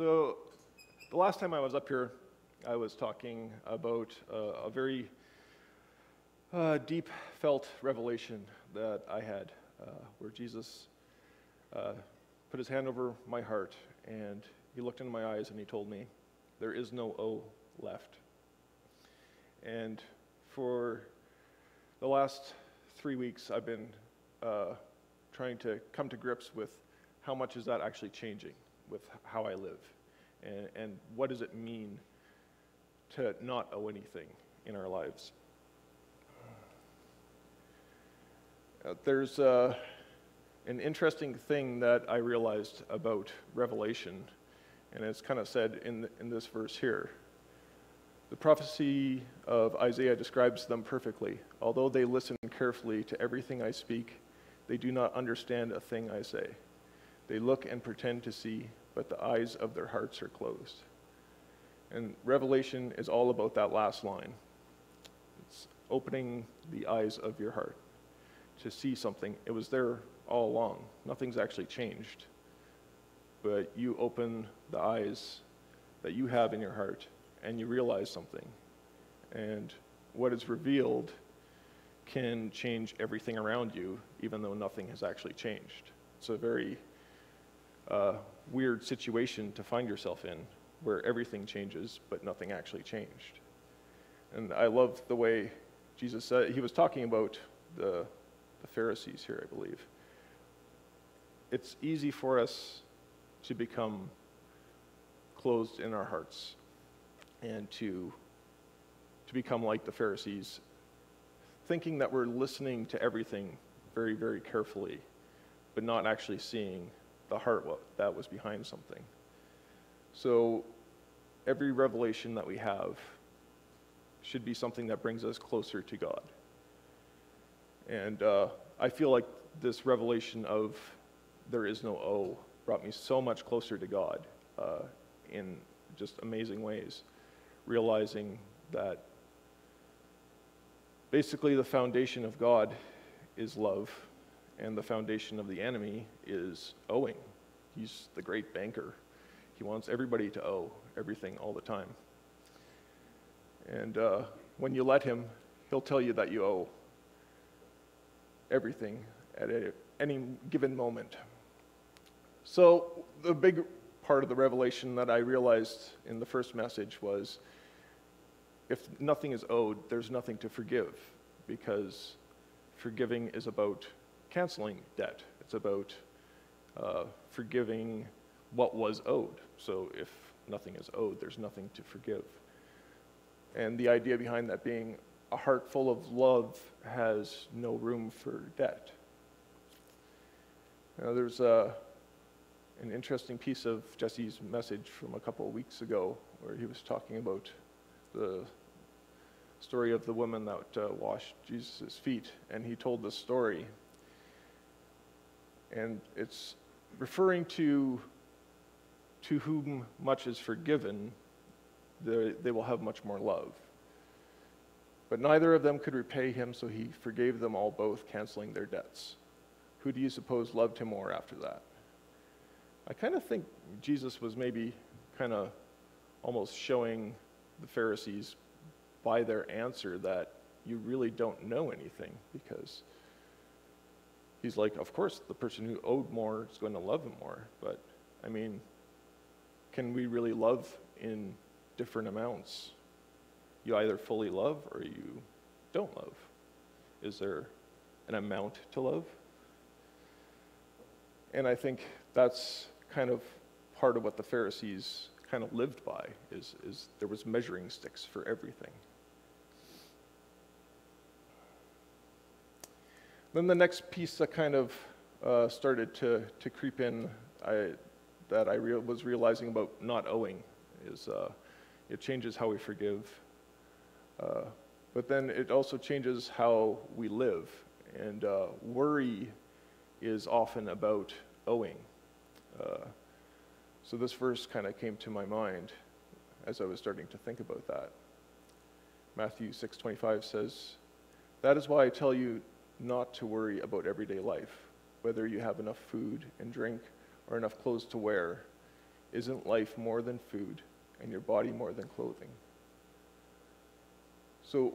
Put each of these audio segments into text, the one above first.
So, the last time I was up here, I was talking about uh, a very uh, deep felt revelation that I had, uh, where Jesus uh, put his hand over my heart and he looked into my eyes and he told me, There is no O left. And for the last three weeks, I've been uh, trying to come to grips with how much is that actually changing with how I live, and, and what does it mean to not owe anything in our lives. Uh, there's uh, an interesting thing that I realized about Revelation, and it's kind of said in, the, in this verse here. The prophecy of Isaiah describes them perfectly. Although they listen carefully to everything I speak, they do not understand a thing I say. They look and pretend to see, but the eyes of their hearts are closed. And Revelation is all about that last line it's opening the eyes of your heart to see something. It was there all along, nothing's actually changed. But you open the eyes that you have in your heart and you realize something. And what is revealed can change everything around you, even though nothing has actually changed. It's a very uh, weird situation to find yourself in where everything changes, but nothing actually changed. And I love the way Jesus said, he was talking about the, the Pharisees here, I believe. It's easy for us to become closed in our hearts and to, to become like the Pharisees, thinking that we're listening to everything very, very carefully, but not actually seeing the heart that was behind something. So every revelation that we have should be something that brings us closer to God. And uh, I feel like this revelation of there is no O brought me so much closer to God uh, in just amazing ways, realizing that basically the foundation of God is love, and the foundation of the enemy is owing. He's the great banker. He wants everybody to owe everything all the time. And uh, when you let him, he'll tell you that you owe everything at a, any given moment. So, the big part of the revelation that I realized in the first message was if nothing is owed, there's nothing to forgive because forgiving is about canceling debt. It's about uh, forgiving what was owed. So if nothing is owed, there's nothing to forgive. And the idea behind that being a heart full of love has no room for debt. Now, there's a, an interesting piece of Jesse's message from a couple of weeks ago where he was talking about the story of the woman that uh, washed Jesus' feet. And he told this story. And it's referring to to whom much is forgiven, they, they will have much more love. But neither of them could repay him, so he forgave them all both, canceling their debts. Who do you suppose loved him more after that? I kind of think Jesus was maybe kind of almost showing the Pharisees by their answer that you really don't know anything because he's like, of course, the person who owed more is going to love him more. But I mean, can we really love in different amounts? You either fully love or you don't love. Is there an amount to love? And I think that's kind of part of what the Pharisees kind of lived by is, is there was measuring sticks for everything. Then the next piece that kind of uh, started to, to creep in, I, that I re- was realizing about not owing is uh, it changes how we forgive. Uh, but then it also changes how we live. And uh, worry is often about owing. Uh, so this verse kind of came to my mind as I was starting to think about that. Matthew 6:25 says, "That is why I tell you not to worry about everyday life, whether you have enough food and drink or enough clothes to wear. Isn't life more than food and your body more than clothing? So,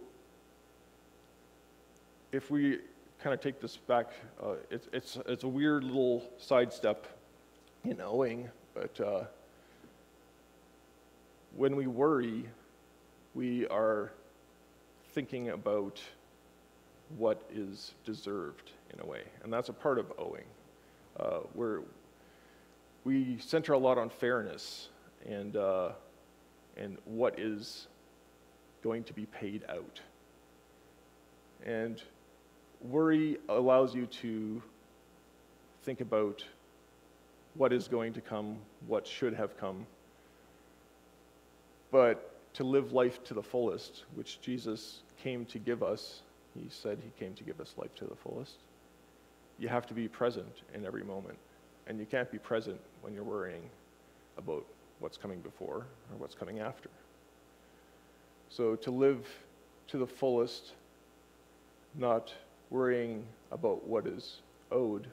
if we kind of take this back, uh, it's, it's, it's a weird little sidestep in owing, but uh, when we worry, we are thinking about what is deserved in a way, and that's a part of owing. Uh, where we center a lot on fairness and uh, and what is going to be paid out. And worry allows you to think about what is going to come, what should have come. But to live life to the fullest, which Jesus came to give us, he said he came to give us life to the fullest, you have to be present in every moment. And you can't be present when you're worrying about what's coming before or what's coming after. So to live to the fullest, not worrying about what is owed,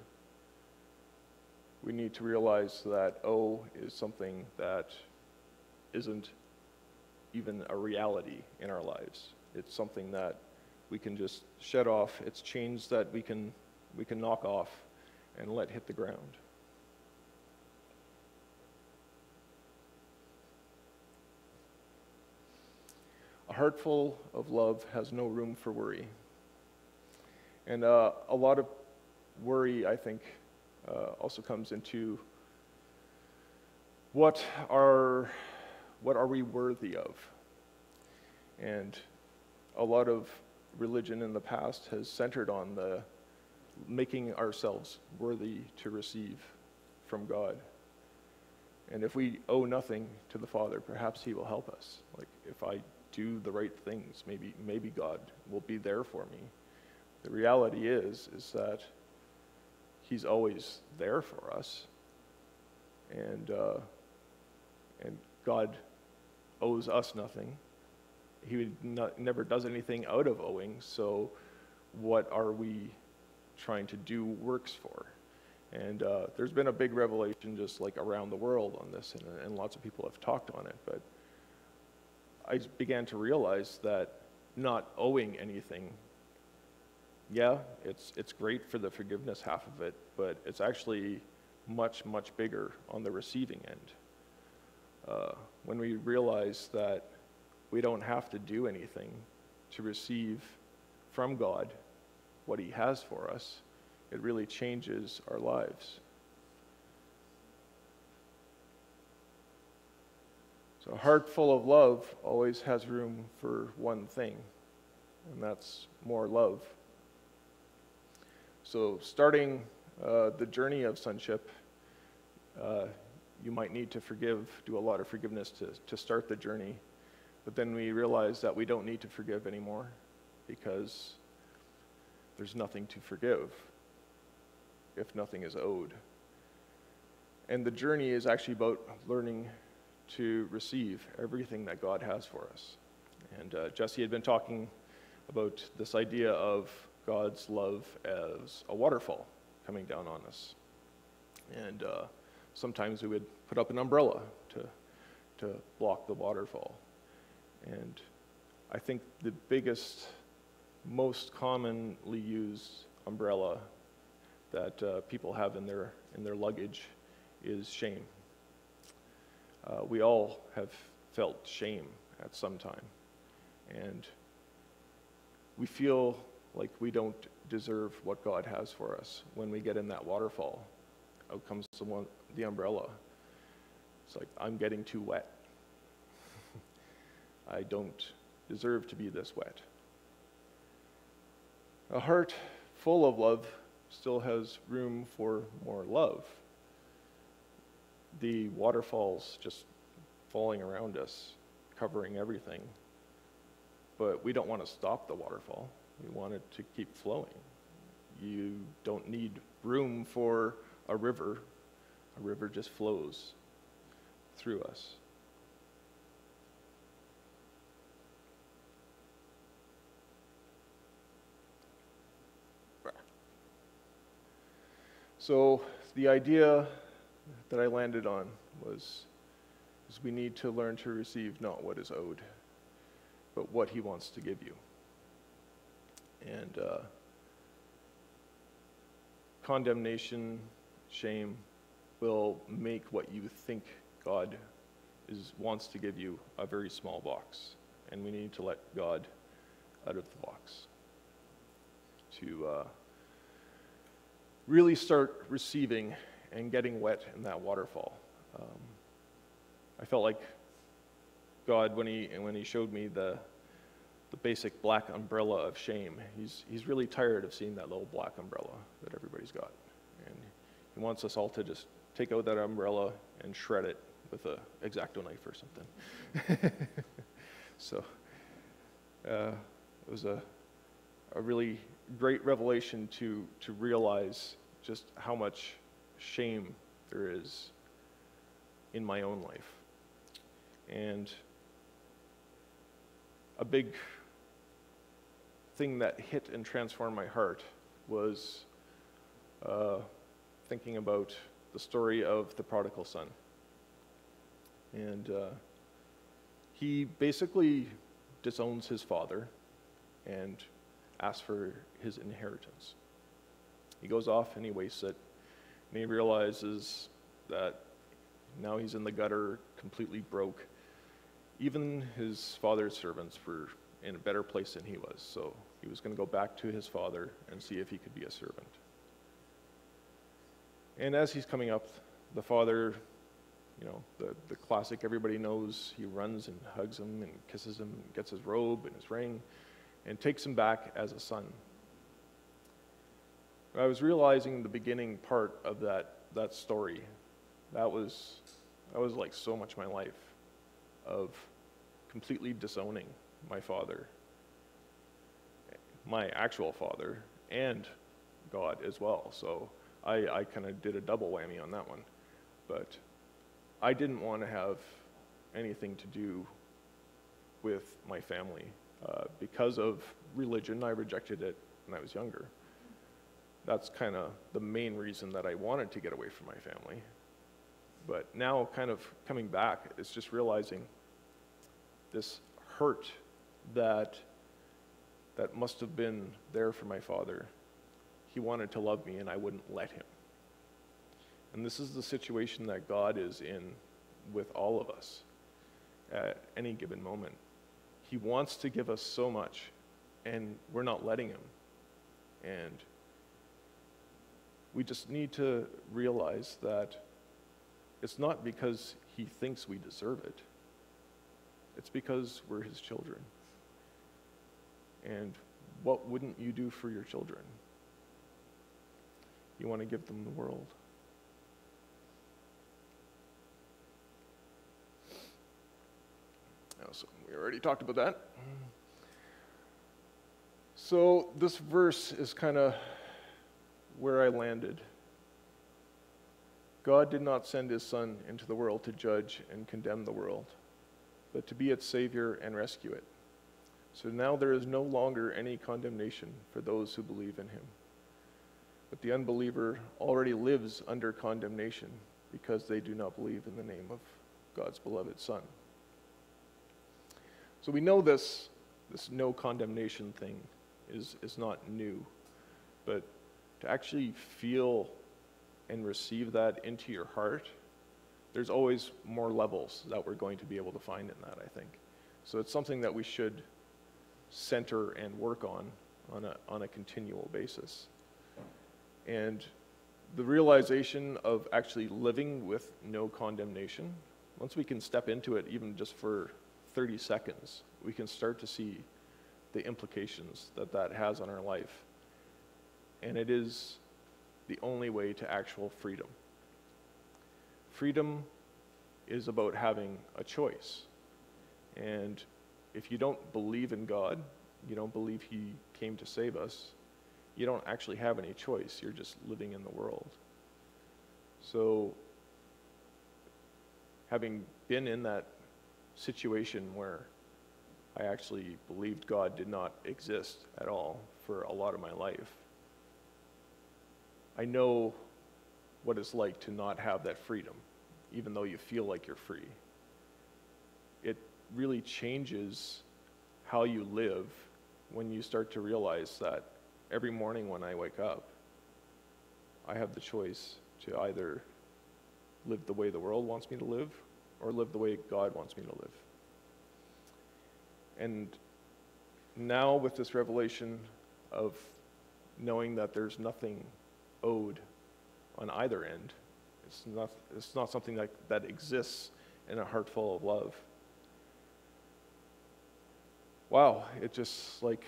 we need to realize that owe is something that isn't even a reality in our lives. It's something that we can just shed off. It's chains that we can, we can knock off and let hit the ground. A heart full of love has no room for worry. And uh, a lot of worry, I think, uh, also comes into what are, what are we worthy of? And a lot of religion in the past has centered on the making ourselves worthy to receive from God. And if we owe nothing to the Father, perhaps He will help us. Like if I do the right things, maybe maybe God will be there for me. The reality is is that He's always there for us, and uh, and God owes us nothing. He not, never does anything out of owing. So, what are we trying to do works for? And uh, there's been a big revelation just like around the world on this, and, and lots of people have talked on it. But I began to realize that not owing anything yeah, it's, it's great for the forgiveness half of it, but it's actually much, much bigger on the receiving end. Uh, when we realize that we don't have to do anything to receive from God what He has for us, it really changes our lives. So, a heart full of love always has room for one thing, and that's more love. So, starting uh, the journey of sonship, uh, you might need to forgive, do a lot of forgiveness to, to start the journey. But then we realize that we don't need to forgive anymore because there's nothing to forgive if nothing is owed. And the journey is actually about learning to receive everything that God has for us. And uh, Jesse had been talking about this idea of God's love as a waterfall coming down on us. And uh, sometimes we would put up an umbrella to, to block the waterfall. And I think the biggest, most commonly used umbrella that uh, people have in their, in their luggage is shame. Uh, we all have felt shame at some time. And we feel like we don't deserve what God has for us when we get in that waterfall. Out comes someone, the umbrella. It's like, I'm getting too wet. I don't deserve to be this wet. A heart full of love still has room for more love. The waterfalls just falling around us, covering everything. But we don't want to stop the waterfall. We want it to keep flowing. You don't need room for a river. A river just flows through us. So, the idea that I landed on was is we need to learn to receive not what is owed, but what He wants to give you. And uh, condemnation, shame will make what you think God is, wants to give you a very small box. And we need to let God out of the box to uh, really start receiving and getting wet in that waterfall. Um, I felt like God, when he, when he showed me the, the basic black umbrella of shame, he's, he's really tired of seeing that little black umbrella that everybody's got. And he wants us all to just take out that umbrella and shred it with a X-Acto knife or something. so uh, it was a, a really great revelation to, to realize just how much shame there is in my own life. And a big thing that hit and transformed my heart was uh, thinking about the story of the prodigal son. And uh, he basically disowns his father and asks for his inheritance. He goes off and he wastes it, and he realizes that now he's in the gutter, completely broke. Even his father's servants were in a better place than he was, so he was going to go back to his father and see if he could be a servant. And as he's coming up, the father, you know, the, the classic everybody knows, he runs and hugs him and kisses him, and gets his robe and his ring, and takes him back as a son. I was realizing the beginning part of that, that story. That was, that was like so much my life of completely disowning my father, my actual father, and God as well. So I, I kind of did a double whammy on that one. But I didn't want to have anything to do with my family. Uh, because of religion, I rejected it when I was younger. That's kind of the main reason that I wanted to get away from my family. But now, kind of coming back, it's just realizing this hurt that that must have been there for my father. He wanted to love me, and I wouldn't let him. And this is the situation that God is in with all of us at any given moment. He wants to give us so much, and we're not letting him. And we just need to realize that it's not because he thinks we deserve it, it's because we're his children. And what wouldn't you do for your children? You want to give them the world. Oh, so we already talked about that. So this verse is kind of where I landed. God did not send his Son into the world to judge and condemn the world, but to be its Savior and rescue it. So now there is no longer any condemnation for those who believe in him. But the unbeliever already lives under condemnation because they do not believe in the name of God's beloved Son. So we know this, this no condemnation thing is, is not new, but to actually feel and receive that into your heart, there's always more levels that we're going to be able to find in that, I think. So it's something that we should center and work on on a, on a continual basis. And the realization of actually living with no condemnation, once we can step into it, even just for 30 seconds, we can start to see the implications that that has on our life and it is the only way to actual freedom. Freedom is about having a choice. And if you don't believe in God, you don't believe He came to save us, you don't actually have any choice. You're just living in the world. So, having been in that situation where I actually believed God did not exist at all for a lot of my life, I know what it's like to not have that freedom, even though you feel like you're free. It really changes how you live when you start to realize that every morning when I wake up, I have the choice to either live the way the world wants me to live or live the way God wants me to live. And now, with this revelation of knowing that there's nothing owed on either end, it's not, it's not something that, that exists in a heart full of love. Wow, it just like,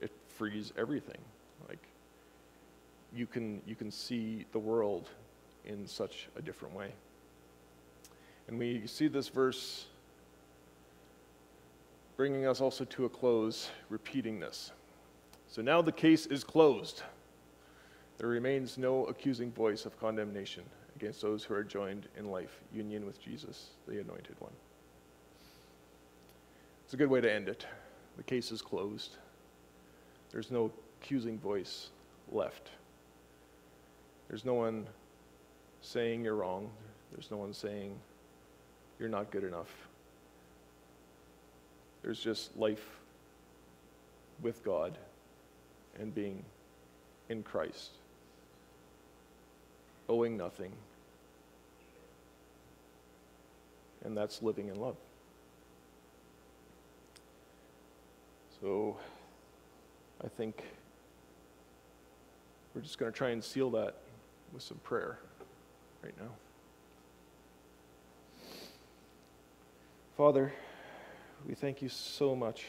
it frees everything. Like, you can, you can see the world in such a different way. And we see this verse bringing us also to a close, repeating this. So now the case is closed. There remains no accusing voice of condemnation against those who are joined in life union with Jesus, the Anointed One. It's a good way to end it. The case is closed. There's no accusing voice left. There's no one saying you're wrong. There's no one saying you're not good enough. There's just life with God and being in Christ, owing nothing. And that's living in love. So I think we're just going to try and seal that with some prayer right now. Father, we thank you so much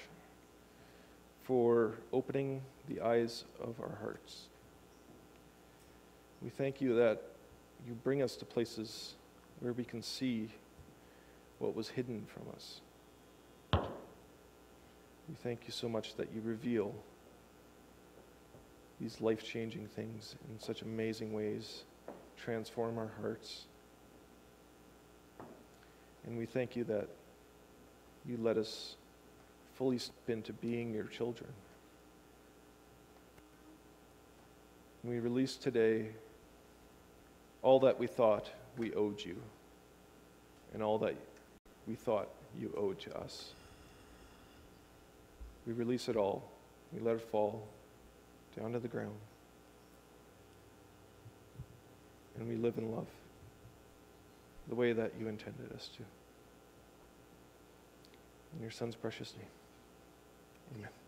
for opening the eyes of our hearts. We thank you that you bring us to places where we can see what was hidden from us. We thank you so much that you reveal these life changing things in such amazing ways, transform our hearts. And we thank you that you let us fully step into being your children. We release today all that we thought we owed you and all that we thought you owed to us. We release it all. We let it fall down to the ground. And we live in love the way that you intended us to. In your Son's precious name. Amen.